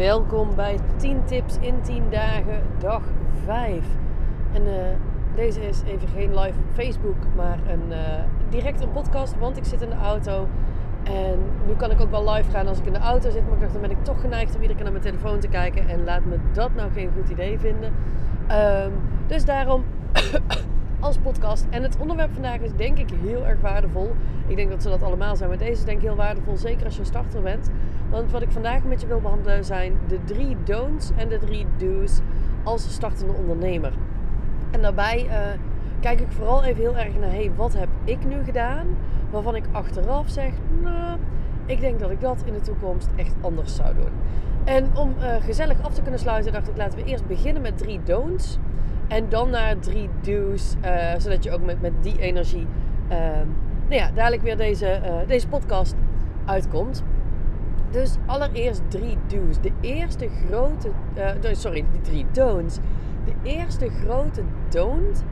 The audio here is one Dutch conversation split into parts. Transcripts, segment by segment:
Welkom bij 10 tips in 10 dagen, dag 5. En uh, deze is even geen live op Facebook, maar een, uh, direct een podcast, want ik zit in de auto. En nu kan ik ook wel live gaan als ik in de auto zit, maar ik dacht dan ben ik toch geneigd om iedere keer naar mijn telefoon te kijken. En laat me dat nou geen goed idee vinden. Um, dus daarom als podcast. En het onderwerp vandaag is denk ik heel erg waardevol. Ik denk dat ze dat allemaal zijn, maar deze is denk ik heel waardevol, zeker als je starter bent. Want wat ik vandaag met je wil behandelen zijn de drie don'ts en de drie do's als startende ondernemer. En daarbij uh, kijk ik vooral even heel erg naar, hey, wat heb ik nu gedaan? Waarvan ik achteraf zeg, nou, ik denk dat ik dat in de toekomst echt anders zou doen. En om uh, gezellig af te kunnen sluiten, dacht ik, laten we eerst beginnen met drie don'ts. En dan naar drie do's, uh, zodat je ook met, met die energie, uh, nou ja, dadelijk weer deze, uh, deze podcast uitkomt. Dus allereerst drie do's. De eerste grote, sorry, die drie don'ts. De eerste grote don't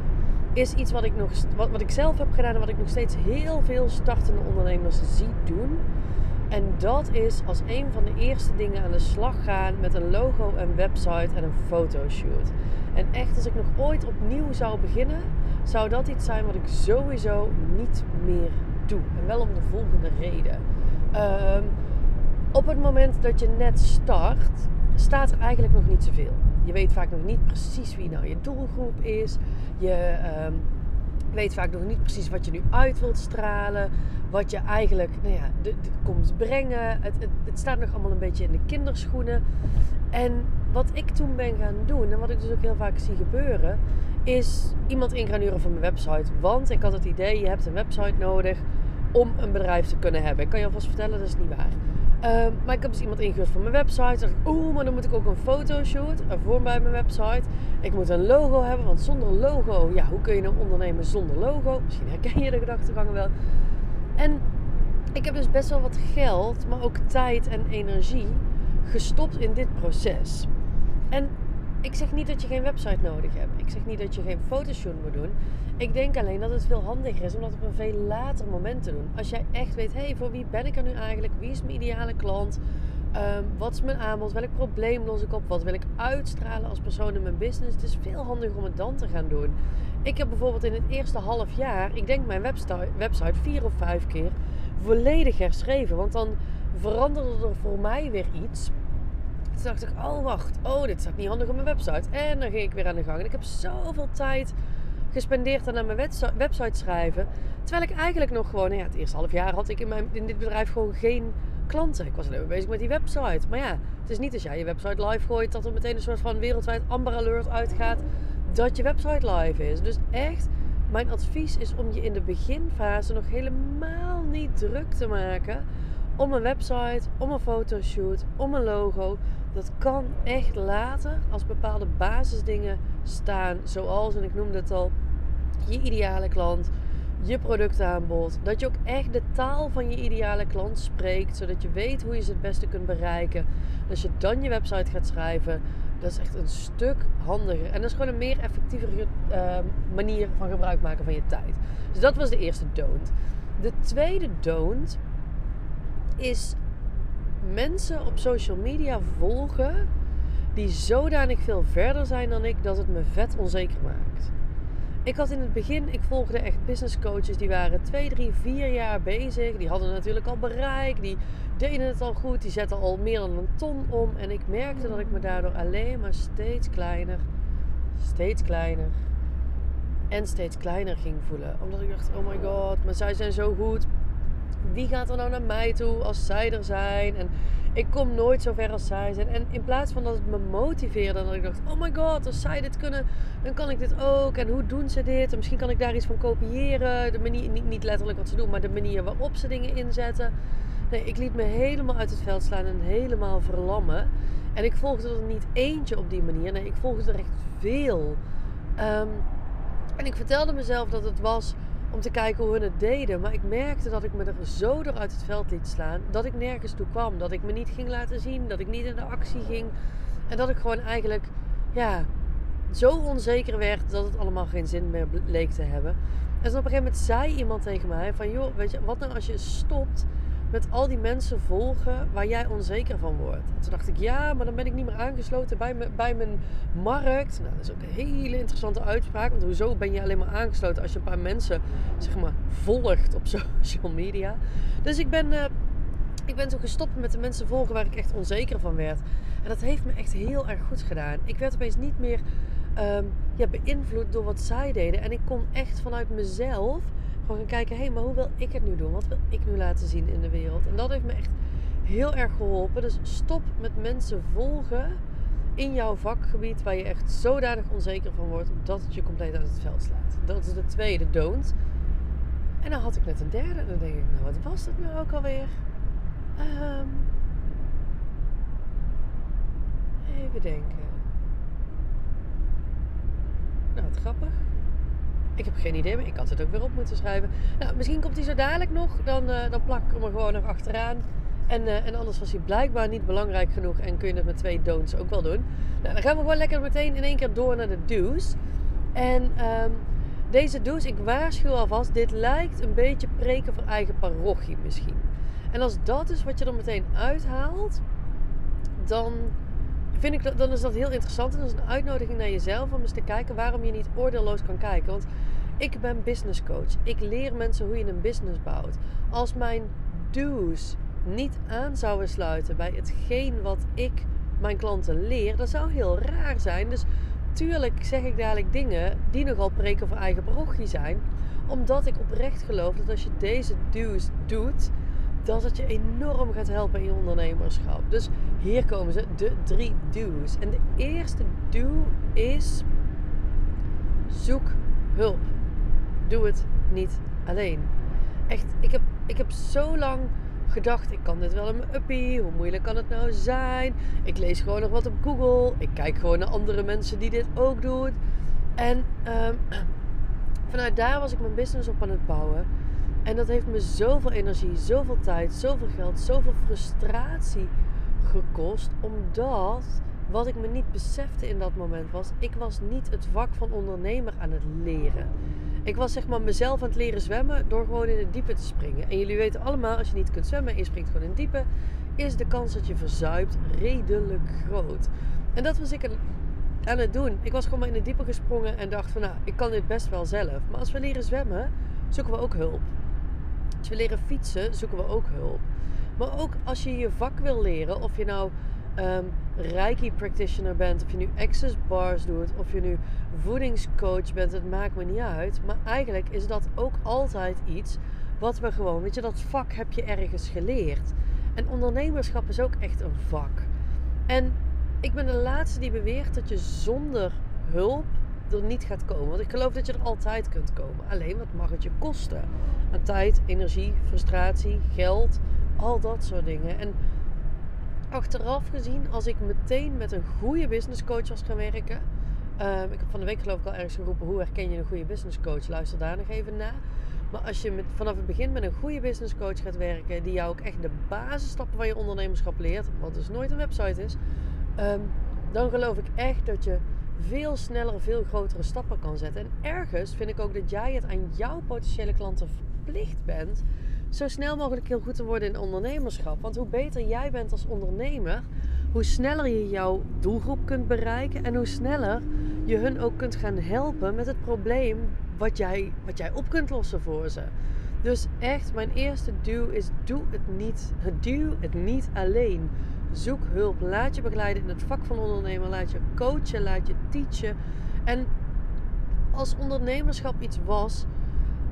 is iets wat ik, nog, wat, wat ik zelf heb gedaan en wat ik nog steeds heel veel startende ondernemers zie doen. En dat is als een van de eerste dingen aan de slag gaan met een logo, een website en een fotoshoot. En echt, als ik nog ooit opnieuw zou beginnen, zou dat iets zijn wat ik sowieso niet meer doe. En wel om de volgende reden. Um, op het moment dat je net start, staat er eigenlijk nog niet zoveel. Je weet vaak nog niet precies wie nou je doelgroep is. Je um, weet vaak nog niet precies wat je nu uit wilt stralen. Wat je eigenlijk nou ja, de, de komt brengen. Het, het, staat nog allemaal een beetje in de kinderschoenen. En wat ik toen ben gaan doen, en wat ik dus ook heel vaak zie gebeuren, is iemand in gaan huren van mijn website. Want ik had het idee, je hebt een website nodig om een bedrijf te kunnen hebben. Ik kan je alvast vertellen, dat is niet waar. Uh, maar ik heb dus iemand ingehuurd voor mijn website. Dacht ik, oeh, maar dan moet ik ook een fotoshoot ervoor bij mijn website. Ik moet een logo hebben, want zonder logo, ja, hoe kun je nou ondernemen zonder logo? Misschien herken je de gedachtegangen wel. En ik heb dus best wel wat geld, maar ook tijd en energie gestopt in dit proces. En ik zeg niet dat je geen website nodig hebt. Ik zeg niet dat je geen fotoshoot moet doen. Ik denk alleen dat het veel handiger is om dat op een veel later moment te doen. Als jij echt weet, hé, hey, voor wie ben ik er nu eigenlijk? Wie is mijn ideale klant? Um, wat is mijn aanbod? Welk probleem los ik op? Wat wil ik uitstralen als persoon in mijn business? Het is veel handiger om het dan te gaan doen. Ik heb bijvoorbeeld in het eerste half jaar, ik denk mijn website vier of vijf keer volledig herschreven. Want dan veranderde er voor mij weer iets. Toen dacht ik, oh wacht, oh dit staat niet handig op mijn website. En dan ging ik weer aan de gang. En ik heb zoveel tijd gespendeerd aan mijn website schrijven. Terwijl ik eigenlijk nog gewoon, ja, het eerste half jaar had ik in, mijn, in dit bedrijf gewoon geen klanten. Ik was alleen maar bezig met die website. Maar ja, het is niet als jij je website live gooit dat er meteen een soort van wereldwijd Amber Alert uitgaat dat je website live is. Dus echt, mijn advies is om je in de beginfase nog helemaal niet druk te maken om een website, om een fotoshoot, om een logo. Dat kan echt later als bepaalde basisdingen staan. Zoals, en ik noemde het al, je ideale klant, je productaanbod. Dat je ook echt de taal van je ideale klant spreekt. Zodat je weet hoe je ze het beste kunt bereiken. En als je dan je website gaat schrijven, dat is echt een stuk handiger. En dat is gewoon een meer effectievere uh, manier van gebruik maken van je tijd. Dus dat was de eerste don't. De tweede don't is mensen op social media volgen die zodanig veel verder zijn dan ik dat het me vet onzeker maakt. Ik had in het begin, ik volgde echt business coaches die waren 2, 3, 4 jaar bezig. Die hadden natuurlijk al bereik, die deden het al goed, die zetten al meer dan een ton om. En ik merkte dat ik me daardoor alleen maar steeds kleiner, steeds kleiner en steeds kleiner ging voelen. Omdat ik dacht, oh my god, maar zij zijn zo goed wie gaat er nou naar mij toe als zij er zijn? En ik kom nooit zo ver als zij zijn. En in plaats van dat het me motiveerde, dat ik dacht: oh my god, als zij dit kunnen, dan kan ik dit ook. En hoe doen ze dit? En misschien kan ik daar iets van kopiëren. De manier, niet, niet letterlijk wat ze doen, maar de manier waarop ze dingen inzetten. Nee, ik liet me helemaal uit het veld slaan en helemaal verlammen. En ik volgde er niet eentje op die manier. Nee, ik volgde er echt veel. Um, en ik vertelde mezelf dat het was om te kijken hoe hun het deden. Maar ik merkte dat ik me er zo door uit het veld liet slaan dat ik nergens toe kwam. Dat ik me niet ging laten zien, dat ik niet in de actie ging. En dat ik gewoon eigenlijk ja, zo onzeker werd dat het allemaal geen zin meer bleek te hebben. En op een gegeven moment zei iemand tegen mij van... joh, weet je, wat nou als je stopt met al die mensen volgen waar jij onzeker van wordt. En toen dacht ik, ja, maar dan ben ik niet meer aangesloten bij, bij mijn markt. Nou, dat is ook een hele interessante uitspraak. Want hoezo ben je alleen maar aangesloten als je een paar mensen, zeg maar, volgt op social media? Dus ik ben, uh, ik ben zo gestopt met de mensen volgen waar ik echt onzeker van werd. En dat heeft me echt heel erg goed gedaan. Ik werd opeens niet meer um, beïnvloed door wat zij deden. En ik kon echt vanuit mezelf gewoon gaan kijken, hé, hey, maar hoe wil ik het nu doen? Wat wil ik nu laten zien in de wereld? En dat heeft me echt heel erg geholpen. Dus stop met mensen volgen in jouw vakgebied waar je echt zodanig onzeker van wordt dat het je compleet uit het veld slaat. Dat is de tweede don't. En dan had ik net een derde en dan denk ik, nou wat was dat nou ook alweer? Um, even denken. Nou, wat grappig. Ik heb geen idee, maar ik had het ook weer op moeten schrijven. Nou, misschien komt hij zo dadelijk nog. Dan, uh, dan plak ik hem er gewoon nog achteraan. En, uh, en anders was hij blijkbaar niet belangrijk genoeg. En kun je het met twee don'ts ook wel doen. Nou, dan gaan we gewoon lekker meteen in één keer door naar de do's. En um, deze do's, ik waarschuw alvast. Dit lijkt een beetje preken voor eigen parochie misschien. En als dat is wat je er meteen uithaalt. Dan vind ik, dan is dat heel interessant. En dat is een uitnodiging naar jezelf om eens te kijken waarom je niet oordeelloos kan kijken. Want ik ben business coach. Ik leer mensen hoe je een business bouwt. Als mijn do's niet aan zouden sluiten bij hetgeen wat ik mijn klanten leer, dat zou heel raar zijn. Dus tuurlijk zeg ik dadelijk dingen die nogal preken voor eigen parochie zijn. Omdat ik oprecht geloof dat als je deze do's doet, dat het je enorm gaat helpen in je ondernemerschap. Dus hier komen ze, de drie do's. En de eerste do is zoek hulp. Doe het niet alleen. Echt, ik heb, ik heb zo lang gedacht, ik kan dit wel mijn uppie. Hoe moeilijk kan het nou zijn? Ik lees gewoon nog wat op Google. Ik kijk gewoon naar andere mensen die dit ook doen. En um, vanuit daar was ik mijn business op aan het bouwen. En dat heeft me zoveel energie, zoveel tijd, zoveel geld, zoveel frustratie gekost. Omdat wat ik me niet besefte in dat moment was, ik was niet het vak van ondernemer aan het leren. Ik was zeg maar mezelf aan het leren zwemmen door gewoon in het diepe te springen. En jullie weten allemaal, als je niet kunt zwemmen en je springt gewoon in het diepe, is de kans dat je verzuipt redelijk groot. En dat was ik aan het doen. Ik was gewoon maar in het diepe gesprongen en dacht van nou, ik kan dit best wel zelf. Maar als we leren zwemmen, zoeken we ook hulp. Als we leren fietsen, zoeken we ook hulp. Maar ook als je je vak wil leren, of je nou um, Reiki practitioner bent, of je nu access bars doet, of je nu voedingscoach bent, het maakt me niet uit. Maar eigenlijk is dat ook altijd iets wat we gewoon, weet je, dat vak heb je ergens geleerd. En ondernemerschap is ook echt een vak. En ik ben de laatste die beweert dat je zonder hulp er niet gaat komen. Want ik geloof dat je er altijd kunt komen. Alleen wat mag het je kosten? Aan tijd, energie, frustratie, geld, al dat soort dingen. En achteraf gezien, als ik meteen met een goede business coach was gaan werken. Um, ik heb van de week geloof ik al ergens geroepen, hoe herken je een goede business coach? Luister daar nog even naar. Maar als je met, vanaf het begin met een goede business coach gaat werken, die jou ook echt de basisstappen van je ondernemerschap leert, wat dus nooit een website is, um, dan geloof ik echt dat je veel sneller, veel grotere stappen kan zetten. En ergens vind ik ook dat jij het aan jouw potentiële klanten verplicht bent zo snel mogelijk heel goed te worden in ondernemerschap. Want hoe beter jij bent als ondernemer, hoe sneller je jouw doelgroep kunt bereiken en hoe sneller je hun ook kunt gaan helpen met het probleem wat jij, wat jij op kunt lossen voor ze. Dus echt, mijn eerste do is doe het niet. Doe het niet alleen. Zoek hulp. Laat je begeleiden in het vak van ondernemer. Laat je coachen. Laat je teachen. En als ondernemerschap iets was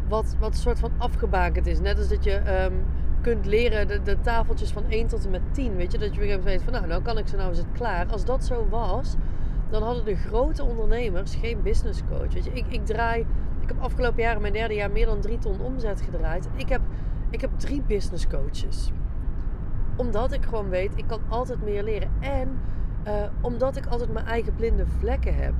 wat, wat soort van afgebakend is. Net als dat je um, kunt leren de, de, tafeltjes van 1 tot en met 10. Weet je, dat je weet van nou, nou kan ik ze, nou is het klaar. Als dat zo was, dan hadden de grote ondernemers geen business coach. Weet je, ik, ik draai, ik heb afgelopen jaren, mijn derde jaar, meer dan 3 ton omzet gedraaid. Ik heb, ik heb drie business coaches omdat ik gewoon weet, ik kan altijd meer leren. En uh, omdat ik altijd mijn eigen blinde vlekken heb.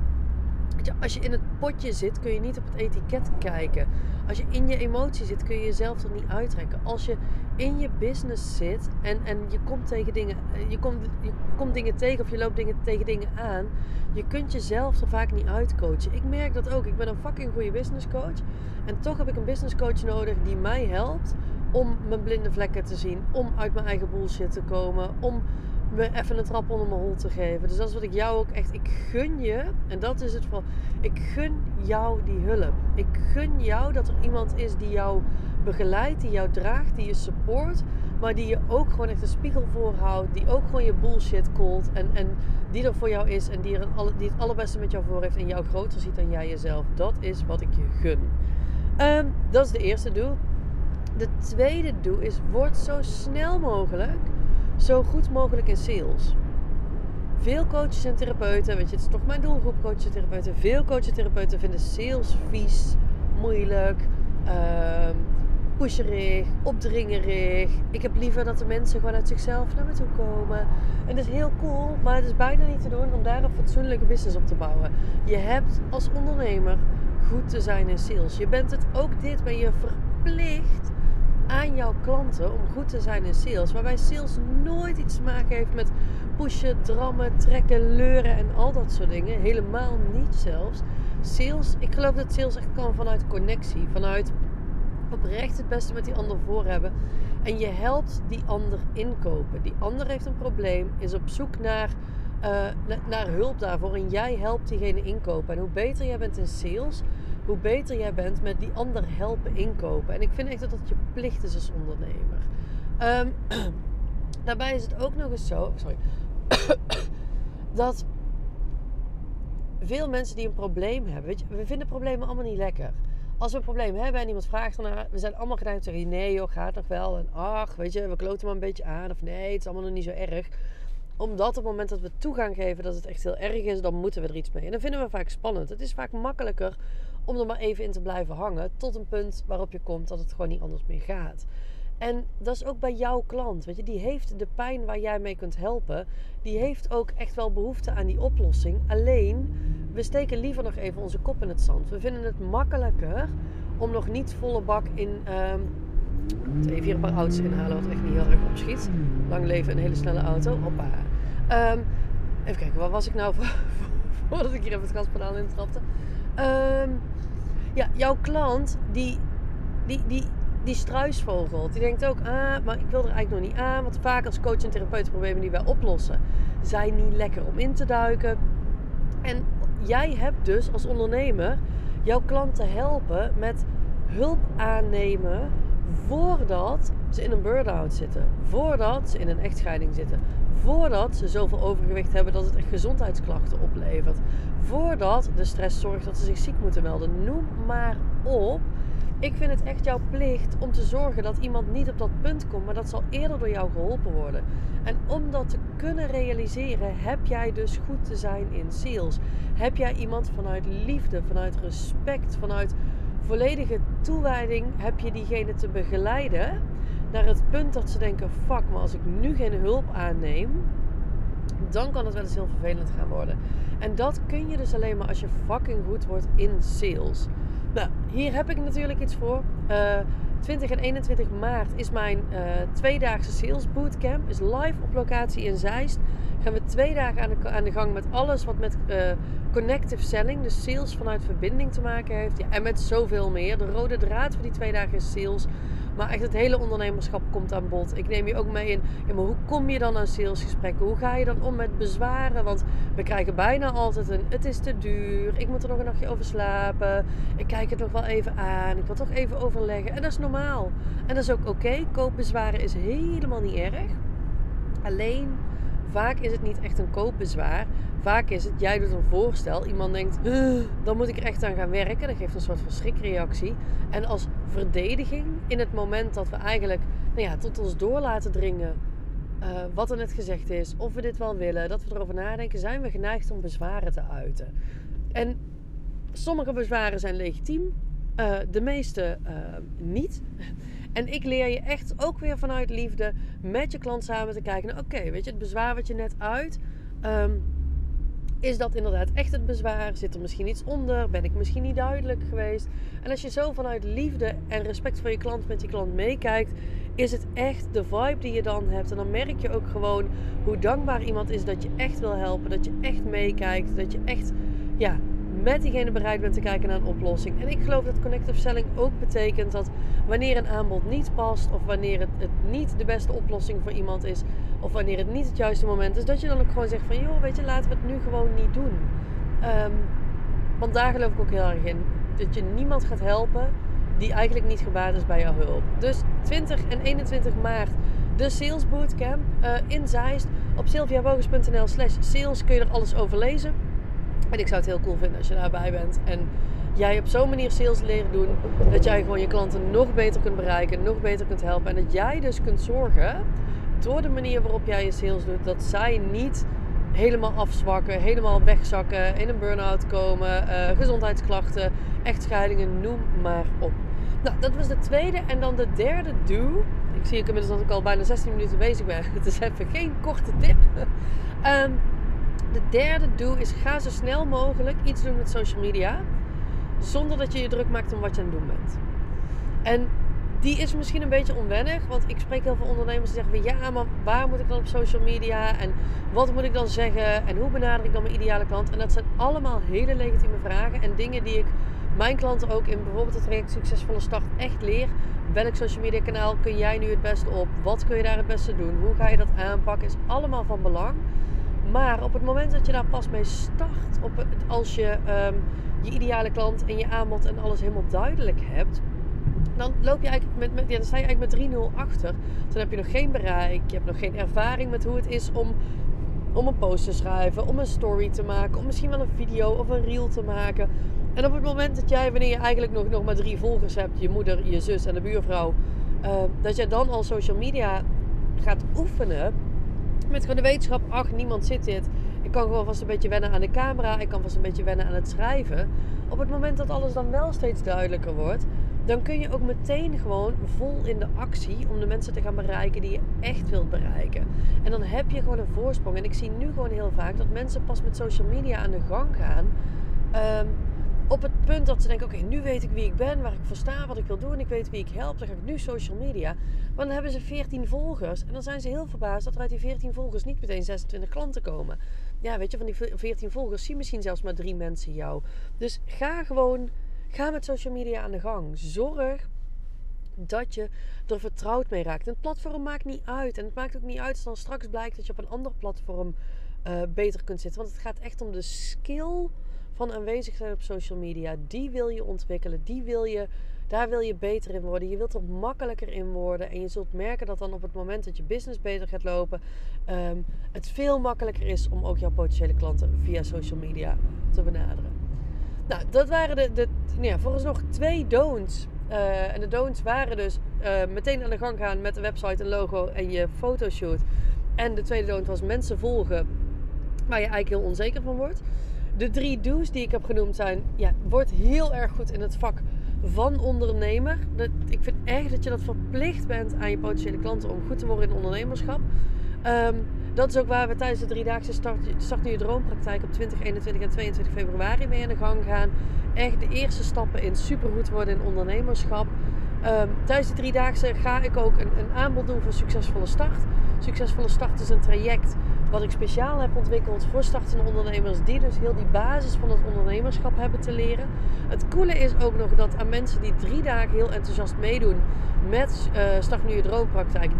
Als je in het potje zit, kun je niet op het etiket kijken. Als je in je emotie zit, kun je jezelf er niet uittrekken. Als je in je business zit en, en je komt tegen dingen, eh, je komt, je komt dingen tegen of je loopt dingen tegen dingen aan, je kunt jezelf er vaak niet uitcoachen. Ik merk dat ook. Ik ben een fucking goede business coach. En toch heb ik een business coach nodig die mij helpt om mijn blinde vlekken te zien, om uit mijn eigen bullshit te komen, om even een trap onder mijn hol te geven. Dus dat is wat ik jou ook echt, ik gun je, en dat is het vooral, ik gun jou die hulp. Ik gun jou dat er iemand is die jou begeleidt, die jou draagt, die je support, maar die je ook gewoon echt een spiegel voorhoudt, die ook gewoon je bullshit called en, en die er voor jou is en die, er een, die het allerbeste met jou voor heeft en jou groter ziet dan jij jezelf. Dat is wat ik je gun. Ehm, dat is de eerste doel. De tweede doel is, word zo snel mogelijk zo goed mogelijk in sales. Veel coaches en therapeuten, weet je, het is toch mijn doelgroep, coaches en therapeuten. Veel coaches en therapeuten vinden sales vies, moeilijk, uh, pusherig, opdringerig. Ik heb liever dat de mensen gewoon uit zichzelf naar me toe komen. En dat is heel cool, maar het is bijna niet te doen om daar een fatsoenlijke business op te bouwen. Je hebt als ondernemer goed te zijn in sales. Je bent het ook dit, ben je verplicht aan jouw klanten om goed te zijn in sales. Waarbij sales nooit iets te maken heeft met pushen, drammen, trekken, leuren en al dat soort dingen. Helemaal niet zelfs. Sales, ik geloof dat sales echt kan vanuit connectie. Vanuit oprecht het beste met die ander voor hebben. En je helpt die ander inkopen. Die ander heeft een probleem, is op zoek naar, uh, naar hulp daarvoor. En jij helpt diegene inkopen. En hoe beter jij bent in sales, hoe beter jij bent met die ander helpen inkopen. En ik vind echt dat dat je plicht is als ondernemer. Um, daarbij is het ook nog eens zo, sorry, dat veel mensen die een probleem hebben, weet je, we vinden problemen allemaal niet lekker. Als we een probleem hebben en iemand vraagt ernaar, we zijn allemaal geneigd te nee joh, gaat nog wel. En ach, weet je, we kloten maar een beetje aan. Of nee, het is allemaal nog niet zo erg omdat op het moment dat we toegang geven dat het echt heel erg is, dan moeten we er iets mee. En dat vinden we vaak spannend. Het is vaak makkelijker om er maar even in te blijven hangen. Tot een punt waarop je komt dat het gewoon niet anders meer gaat. En dat is ook bij jouw klant. Weet je, die heeft de pijn waar jij mee kunt helpen. Die heeft ook echt wel behoefte aan die oplossing. Alleen, we steken liever nog even onze kop in het zand. We vinden het makkelijker om nog niet volle bak in. Um, even hier een paar auto's inhalen, wat echt niet heel erg opschiet. Lang leven een hele snelle auto. Hoppa. Um, even kijken, wat was ik nou voor, voordat ik hier even het gaspedaal intrapte? Um, ja, jouw klant die, die, die, die struisvogelt. Die denkt ook, ah, maar ik wil er eigenlijk nog niet aan. Want vaak als coach en therapeut problemen die wij oplossen, zijn niet lekker om in te duiken. En jij hebt dus als ondernemer jouw klanten helpen met hulp aannemen voordat ze in een burn-out zitten. Voordat ze in een echtscheiding zitten. Voordat ze zoveel overgewicht hebben dat het echt gezondheidsklachten oplevert. Voordat de stress zorgt dat ze zich ziek moeten melden. Noem maar op. Ik vind het echt jouw plicht om te zorgen dat iemand niet op dat punt komt, maar dat zal eerder door jou geholpen worden. En om dat te kunnen realiseren, heb jij dus goed te zijn in sales. Heb jij iemand vanuit liefde, vanuit respect, vanuit volledige toewijding, heb je diegene te begeleiden naar het punt dat ze denken: fuck, maar als ik nu geen hulp aanneem, dan kan het wel eens heel vervelend gaan worden. En dat kun je dus alleen maar als je fucking goed wordt in sales. Nou, hier heb ik natuurlijk iets voor. Uh, 20 en 21 maart is mijn uh, tweedaagse sales bootcamp. Is live op locatie in Zeist. Gaan we twee dagen aan de, aan de gang met alles wat met uh, connective selling, dus sales vanuit verbinding te maken heeft. Ja, en met zoveel meer. De rode draad van die twee dagen is sales. Maar echt het hele ondernemerschap komt aan bod. Ik neem je ook mee in, ja, maar hoe kom je dan aan salesgesprekken? Hoe ga je dan om met bezwaren? Want we krijgen bijna altijd een, het is te duur. Ik moet er nog een nachtje over slapen. Ik kijk het nog wel even aan. Ik wil toch even overleggen. En dat is normaal. En dat is ook oké. Koopbezwaren is helemaal niet erg. Alleen vaak is het niet echt een koopbezwaar. Vaak is het, jij doet een voorstel. Iemand denkt, dan moet ik er echt aan gaan werken. Dat geeft een soort van schrikreactie. En als verdediging, in het moment dat we eigenlijk nou ja, tot ons door laten dringen... Uh, wat er net gezegd is, of we dit wel willen, dat we erover nadenken, zijn we geneigd om bezwaren te uiten. En sommige bezwaren zijn legitiem, uh, de meeste uh, niet. En ik leer je echt ook weer vanuit liefde met je klant samen te kijken. Nou, Oké, weet je, het bezwaar wat je net uit. Um, is dat inderdaad echt het bezwaar? Zit er misschien iets onder? Ben ik misschien niet duidelijk geweest? En als je zo vanuit liefde en respect voor je klant met die klant meekijkt, is het echt de vibe die je dan hebt. En dan merk je ook gewoon hoe dankbaar iemand is dat je echt wil helpen, dat je echt meekijkt, dat je echt ja, met diegene bereid bent te kijken naar een oplossing. En ik geloof dat connective selling ook betekent dat wanneer een aanbod niet past, of wanneer het, het niet de beste oplossing voor iemand is, of wanneer het niet het juiste moment is, dat je dan ook gewoon zegt van joh, weet je, laten we het nu gewoon niet doen. Ehm, want daar geloof ik ook heel erg in. Dat je niemand gaat helpen die eigenlijk niet gebaat is bij jouw hulp. Dus 20 en 21 maart de Sales Bootcamp uh, in Zeist. Op sylviawogens.nl slash sales kun je er alles over lezen. En ik zou het heel cool vinden als je daarbij bent. En jij op zo'n manier sales leren doen. Dat jij gewoon je klanten nog beter kunt bereiken. Nog beter kunt helpen. En dat jij dus kunt zorgen. Door de manier waarop jij je sales doet. Dat zij niet helemaal afzwakken. Helemaal wegzakken. In een burn-out komen. Uh, gezondheidsklachten. Echtscheidingen. Noem maar op. Nou, dat was de tweede. En dan de derde do. Ik zie ik inmiddels dat ik al bijna 16 minuten bezig ben. Het is even geen korte tip. um, de derde doe is ga zo snel mogelijk iets doen met social media. Zonder dat je je druk maakt om wat je aan het doen bent. En die is misschien een beetje onwennig. Want ik spreek heel veel ondernemers die zeggen van ja, maar waar moet ik dan op social media? En wat moet ik dan zeggen? En hoe benader ik dan mijn ideale klant? En dat zijn allemaal hele legitieme vragen. En dingen die ik mijn klanten ook in bijvoorbeeld het traject Succesvolle Start echt leer. Welk social media kanaal kun jij nu het beste op? Wat kun je daar het beste doen? Hoe ga je dat aanpakken? Is allemaal van belang. Maar op het moment dat je daar pas mee start, op het, als je ehm, je ideale klant en je aanbod en alles helemaal duidelijk hebt, dan loop je eigenlijk met, met ja, dan sta je eigenlijk met 3-0 achter. Dan heb je nog geen bereik, je hebt nog geen ervaring met hoe het is om, om een post te schrijven, om een story te maken, om misschien wel een video of een reel te maken. En op het moment dat jij, wanneer je eigenlijk nog, nog maar drie volgers hebt, je moeder, je zus en de buurvrouw, uh, dat jij dan al social media gaat oefenen met gewoon de wetenschap, ach, niemand zit dit. Ik kan gewoon vast een beetje wennen aan de camera. Ik kan vast een beetje wennen aan het schrijven. Op het moment dat alles dan wel steeds duidelijker wordt, dan kun je ook meteen gewoon vol in de actie om de mensen te gaan bereiken die je echt wilt bereiken. En dan heb je gewoon een voorsprong. En ik zie nu gewoon heel vaak dat mensen pas met social media aan de gang gaan. Um, op het punt dat ze denken: oké, nu weet ik wie ik ben, waar ik voor sta, wat ik wil doen, ik weet wie ik help, dan ga ik nu social media. Maar dan hebben ze 14 volgers en dan zijn ze heel verbaasd dat er uit die 14 volgers niet meteen 26 klanten komen. Ja, weet je, van die 14 volgers zien misschien zelfs maar drie mensen jou. Dus ga gewoon, ga met social media aan de gang. Zorg dat je er vertrouwd mee raakt. En het platform maakt niet uit. En het maakt ook niet uit als dan straks blijkt dat je op een ander platform uh, beter kunt zitten. Want het gaat echt om de skill van aanwezig zijn op social media. Die wil je ontwikkelen. Die wil je, daar wil je beter in worden. Je wilt er makkelijker in worden. En je zult merken dat dan op het moment dat je business beter gaat lopen, um, het veel makkelijker is om ook jouw potentiële klanten via social media te benaderen. Nou, dat waren de, de ja, volgens nog twee don'ts. Uh, en de don'ts waren dus uh, meteen aan de gang gaan met de website, een logo en je fotoshoot. En de tweede don't was mensen volgen waar je eigenlijk heel onzeker van wordt de drie do's die ik heb genoemd zijn: ja, word heel erg goed in het vak van ondernemer. Dat, ik vind echt dat je dat verplicht bent aan je potentiële klanten om goed te worden in ondernemerschap. Um, dat is ook waar we tijdens de driedaagse start, start nu je droompraktijk op 20, 21 en 22 februari mee aan de gang gaan. Echt de eerste stappen in supergoed worden in ondernemerschap. Um, tijdens de driedaagse ga ik ook een, een aanbod doen voor Succesvolle Start. Succesvolle Start is een traject wat ik speciaal heb ontwikkeld voor startende ondernemers, die dus heel die basis van het ondernemerschap hebben te leren. Het coole is ook nog dat aan mensen die drie dagen heel enthousiast meedoen met uh, Start Nu Je Droompraktijk,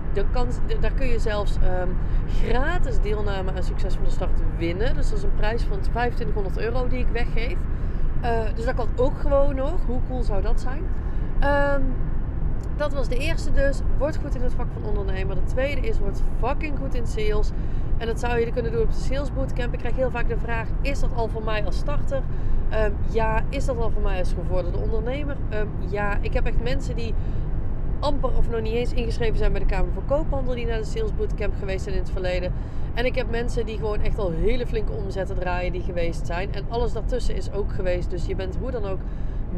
daar kun je zelfs um, gratis deelname aan Succesvolle Start winnen. Dus dat is een prijs van 2500 euro die ik weggeef. Uh, dus dat kan ook gewoon nog. Hoe cool zou dat zijn? Um, dat was de eerste dus. Word goed in het vak van ondernemer. De tweede is word fucking goed in sales. En dat zou je kunnen doen op de Sales Bootcamp. Ik krijg heel vaak de vraag: is dat al voor mij als starter? Um, ja. Is dat al voor mij als gevorderde ondernemer? Um, ja. Ik heb echt mensen die amper of nog niet eens ingeschreven zijn bij de Kamer van Koophandel, die naar de Sales Bootcamp geweest zijn in het verleden. En ik heb mensen die gewoon echt al hele flinke omzetten draaien, die geweest zijn. En alles daartussen is ook geweest. Dus je bent hoe dan ook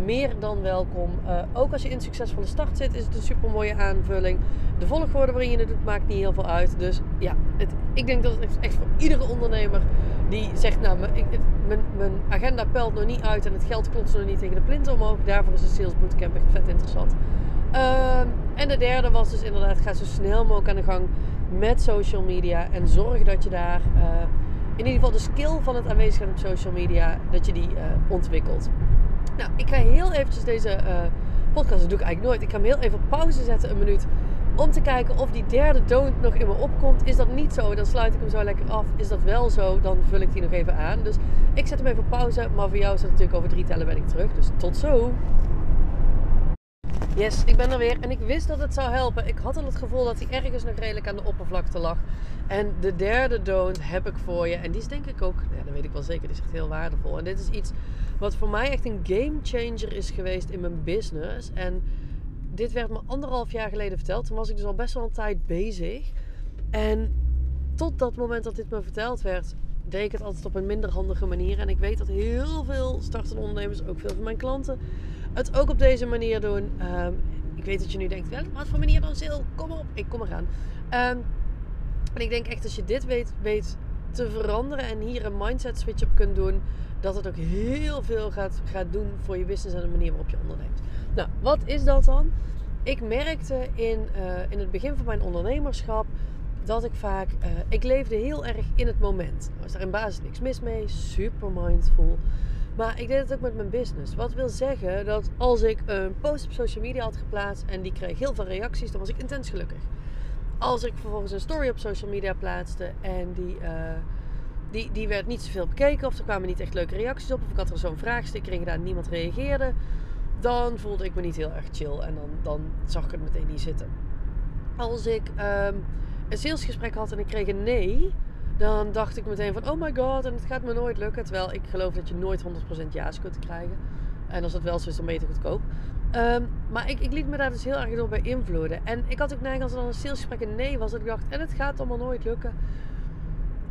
meer dan welkom. Uh, ook als je in een succesvolle start zit, is het een super mooie aanvulling. De volgorde waarin je het doet, maakt niet heel veel uit. Dus ja, het, ik denk dat het echt voor iedere ondernemer die zegt, nou, mijn, mijn, agenda pelt nog niet uit en het geld klopt nog niet tegen de plinten omhoog. Daarvoor is de Sales Bootcamp echt vet interessant. Uh, en de derde was dus inderdaad, ga zo snel mogelijk aan de gang met social media. En zorg dat je daar uh, in ieder geval de skill van het aanwezig zijn op social media, dat je die ontwikkelt. Nou, ik ga heel eventjes deze podcast, dat doe ik eigenlijk nooit. Ik ga hem heel even pauze zetten, een minuut. Om te kijken of die derde don't nog in me opkomt. Is dat niet zo, dan sluit ik hem zo lekker af. Is dat wel zo, dan vul ik die nog even aan. Dus ik zet hem even pauze. Maar voor jou is het natuurlijk over drie tellen ben ik terug. Dus tot zo. Yes, ik ben er weer. En ik wist dat het zou helpen. Ik had al het gevoel dat hij ergens nog redelijk aan de oppervlakte lag. En de derde don't heb ik voor je. En die is denk ik ook, ja, dat weet ik wel zeker, die is echt heel waardevol. En dit is iets wat voor mij echt een game changer is geweest in mijn business. En dit werd me anderhalf jaar geleden verteld. Toen was ik dus al best wel een tijd bezig. En tot dat moment dat dit me verteld werd, deed ik het altijd op een minder handige manier. En ik weet dat heel veel startende ondernemers, ook veel van mijn klanten, het ook op deze manier doen. Um, ik weet dat je nu denkt, wel, wat voor manier dan, Sil? Kom op, ik kom eraan. Um, en ik denk echt, als je dit weet, weet te veranderen en hier een mindset switch op kunt doen, dat het ook heel veel gaat, gaat doen voor je business en de manier waarop je onderneemt. Nou, wat is dat dan? Ik merkte in, uh, in het begin van mijn ondernemerschap dat ik vaak, uh, ik leefde heel erg in het moment. Er was daar in basis niks mis mee, super mindful. Maar ik deed het ook met mijn business. Wat wil zeggen dat als ik een post op social media had geplaatst en die kreeg heel veel reacties, dan was ik intens gelukkig. Als ik vervolgens een story op social media plaatste en die, uh, die, die werd niet zoveel bekeken of er kwamen niet echt leuke reacties op of ik had er zo'n vraagsticker in gedaan en niemand reageerde, dan voelde ik me niet heel erg chill en dan, dan zag ik het meteen niet zitten. Als ik um, een salesgesprek had en ik kreeg een nee, dan dacht ik meteen van oh my god en het gaat me nooit lukken. Terwijl ik geloof dat je nooit 100% ja's kunt krijgen. En als dat wel zo is, dan beter goedkoop. Um, maar ik, ik, liet me daar dus heel erg door bij invloeden. En ik had ook neiging als er dan een salesgesprek een nee was, dat ik dacht en het gaat allemaal nooit lukken.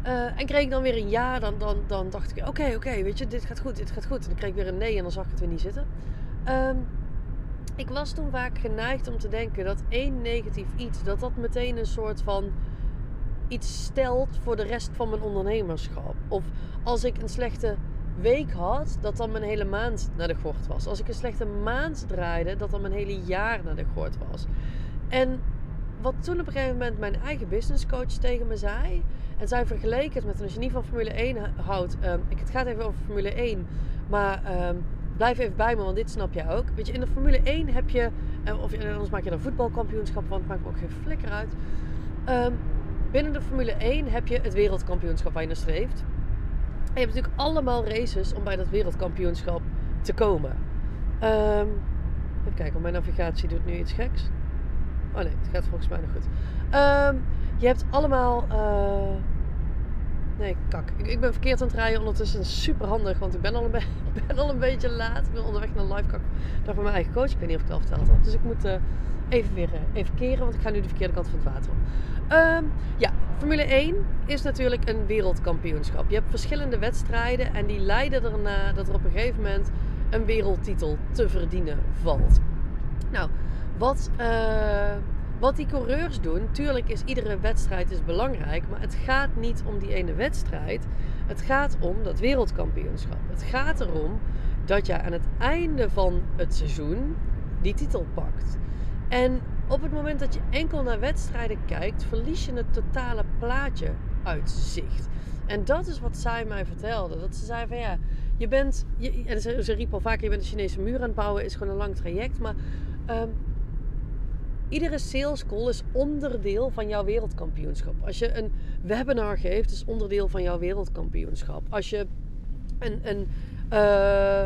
Uh, en kreeg ik dan weer een ja, dan, dan, dan dacht ik oké, oké, weet je, dit gaat goed, dit gaat goed. En dan kreeg ik weer een nee en dan zag ik het weer niet zitten. Um, ik was toen vaak geneigd om te denken dat één negatief iets, dat dat meteen een soort van iets stelt voor de rest van mijn ondernemerschap. Of als ik een slechte week had, dat dan mijn hele maand naar de gort was. Als ik een slechte maand draaide, dat dan mijn hele jaar naar de gort was. En wat toen op een gegeven moment mijn eigen business coach tegen me zei. En zij vergeleken het met, als je niet van Formule 1 houdt. Um, ik, het gaat even over Formule 1. Maar um, blijf even bij me, want dit snap jij ook. Weet je, in de Formule 1 heb je, uh, of anders maak je er voetbalkampioenschap van, het maakt me ook geen flikker uit. Binnen de Formule 1 heb je het wereldkampioenschap waar je naar streeft. En je hebt natuurlijk allemaal races om bij dat wereldkampioenschap te komen. Um, even kijken, mijn navigatie doet nu iets geks. Oh nee, het gaat volgens mij nog goed. Um, je hebt allemaal. Uh, nee, kak. Ik, ik, ben verkeerd aan het rijden ondertussen. Super handig, want ik ben al een, ben al een beetje laat. Ik ben onderweg naar live kak. Met mijn eigen coach. Ik weet niet of ik het al verteld heb. Dus ik moet uh, even weer uh, even keren, want ik ga nu de verkeerde kant van het water op. Um, ja, Formule 1 is natuurlijk een wereldkampioenschap. Je hebt verschillende wedstrijden en die leiden erna dat er op een gegeven moment een wereldtitel te verdienen valt. Nou, wat, uh, wat die coureurs doen, tuurlijk is iedere wedstrijd is belangrijk, maar het gaat niet om die ene wedstrijd. Het gaat om dat wereldkampioenschap. Het gaat erom dat je aan het einde van het seizoen die titel pakt. En op het moment dat je enkel naar wedstrijden kijkt, verlies je het totale plaatje uit zicht. En dat is wat zij mij vertelde. Dat ze zei van ja, je bent, en ze, riep al vaker, je bent een Chinese muur aan het bouwen, is gewoon een lang traject. Maar um, iedere sales call is onderdeel van jouw wereldkampioenschap. Als je een webinar geeft, is onderdeel van jouw wereldkampioenschap. Als je een, een uh,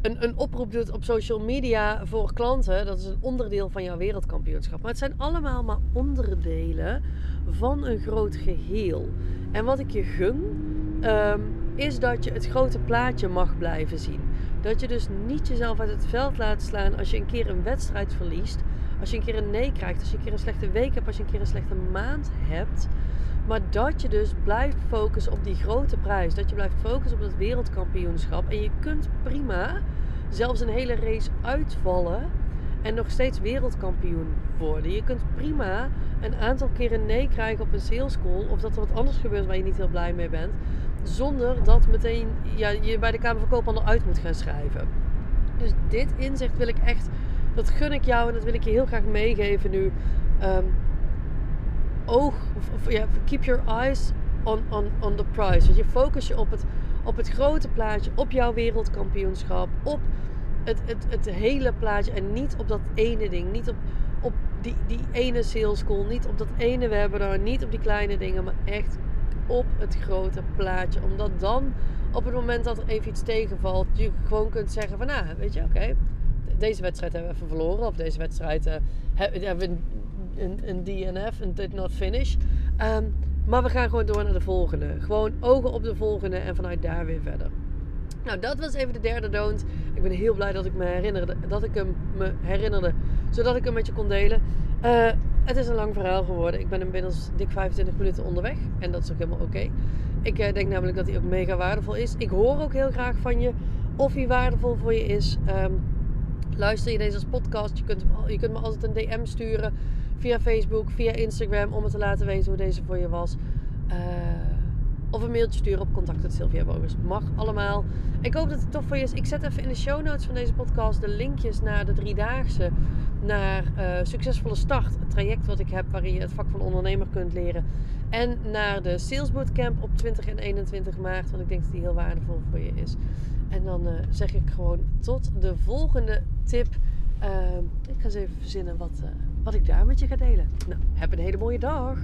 een, een oproep doet op social media voor klanten, dat is een onderdeel van jouw wereldkampioenschap. Maar het zijn allemaal maar onderdelen van een groot geheel. En wat ik je gun, um, is dat je het grote plaatje mag blijven zien. Dat je dus niet jezelf uit het veld laat slaan als je een keer een wedstrijd verliest. Als je een keer een nee krijgt, als je een keer een slechte week hebt, als je een keer een slechte maand hebt. Maar dat je dus blijft focussen op die grote prijs. Dat je blijft focussen op dat wereldkampioenschap. En je kunt prima zelfs een hele race uitvallen en nog steeds wereldkampioen worden. Je kunt prima een aantal keren nee krijgen op een sales call. Of dat er wat anders gebeurt waar je niet heel blij mee bent. Zonder dat meteen ja, je bij de Kamer van Koophandel uit moet gaan schrijven. Dus dit inzicht wil ik echt, dat gun ik jou en dat wil ik je heel graag meegeven nu. Um, oog, of, keep your eyes on, on, on the prize. Dus je focus je op het, op het grote plaatje, op jouw wereldkampioenschap, op het, het, het hele plaatje en niet op dat ene ding. Niet op, op die, die ene sales call, niet op dat ene webinar, niet op die kleine dingen, maar echt op het grote plaatje. Omdat dan op het moment dat er even iets tegenvalt, je gewoon kunt zeggen van nou, weet je, oké, deze wedstrijd hebben we even verloren. Of deze wedstrijd uh, hebben we een, een, DNF, een did not finish. Ehm, maar we gaan gewoon door naar de volgende. Gewoon ogen op de volgende en vanuit daar weer verder. Nou, dat was even de derde don't. Ik ben heel blij dat ik me herinnerde, dat ik hem me herinnerde, zodat ik hem met je kon delen. Uh, het is een lang verhaal geworden. Ik ben inmiddels dik 25 minuten onderweg en dat is ook helemaal oké. Ik uh, denk namelijk dat hij ook mega waardevol is. Ik hoor ook heel graag van je of hij waardevol voor je is. Um, luister je deze als podcast, je kunt, je kunt me altijd een DM sturen via Facebook, via Instagram om me te laten weten hoe deze voor je was. Uh, of een mailtje sturen op contact.sylviabogers. Mag allemaal. Ik hoop dat het tof voor je is. Ik zet even in de show notes van deze podcast de linkjes naar de driedaagse. Naar uh, Succesvolle Start. Het traject wat ik heb waarin je het vak van ondernemer kunt leren. En naar de Sales Bootcamp op 20 en 21 maart. Want ik denk dat die heel waardevol voor je is. En dan uh, zeg ik gewoon tot de volgende tip. Uh, ik ga eens even verzinnen wat, uh, wat ik daar met je ga delen. Nou, heb een hele mooie dag.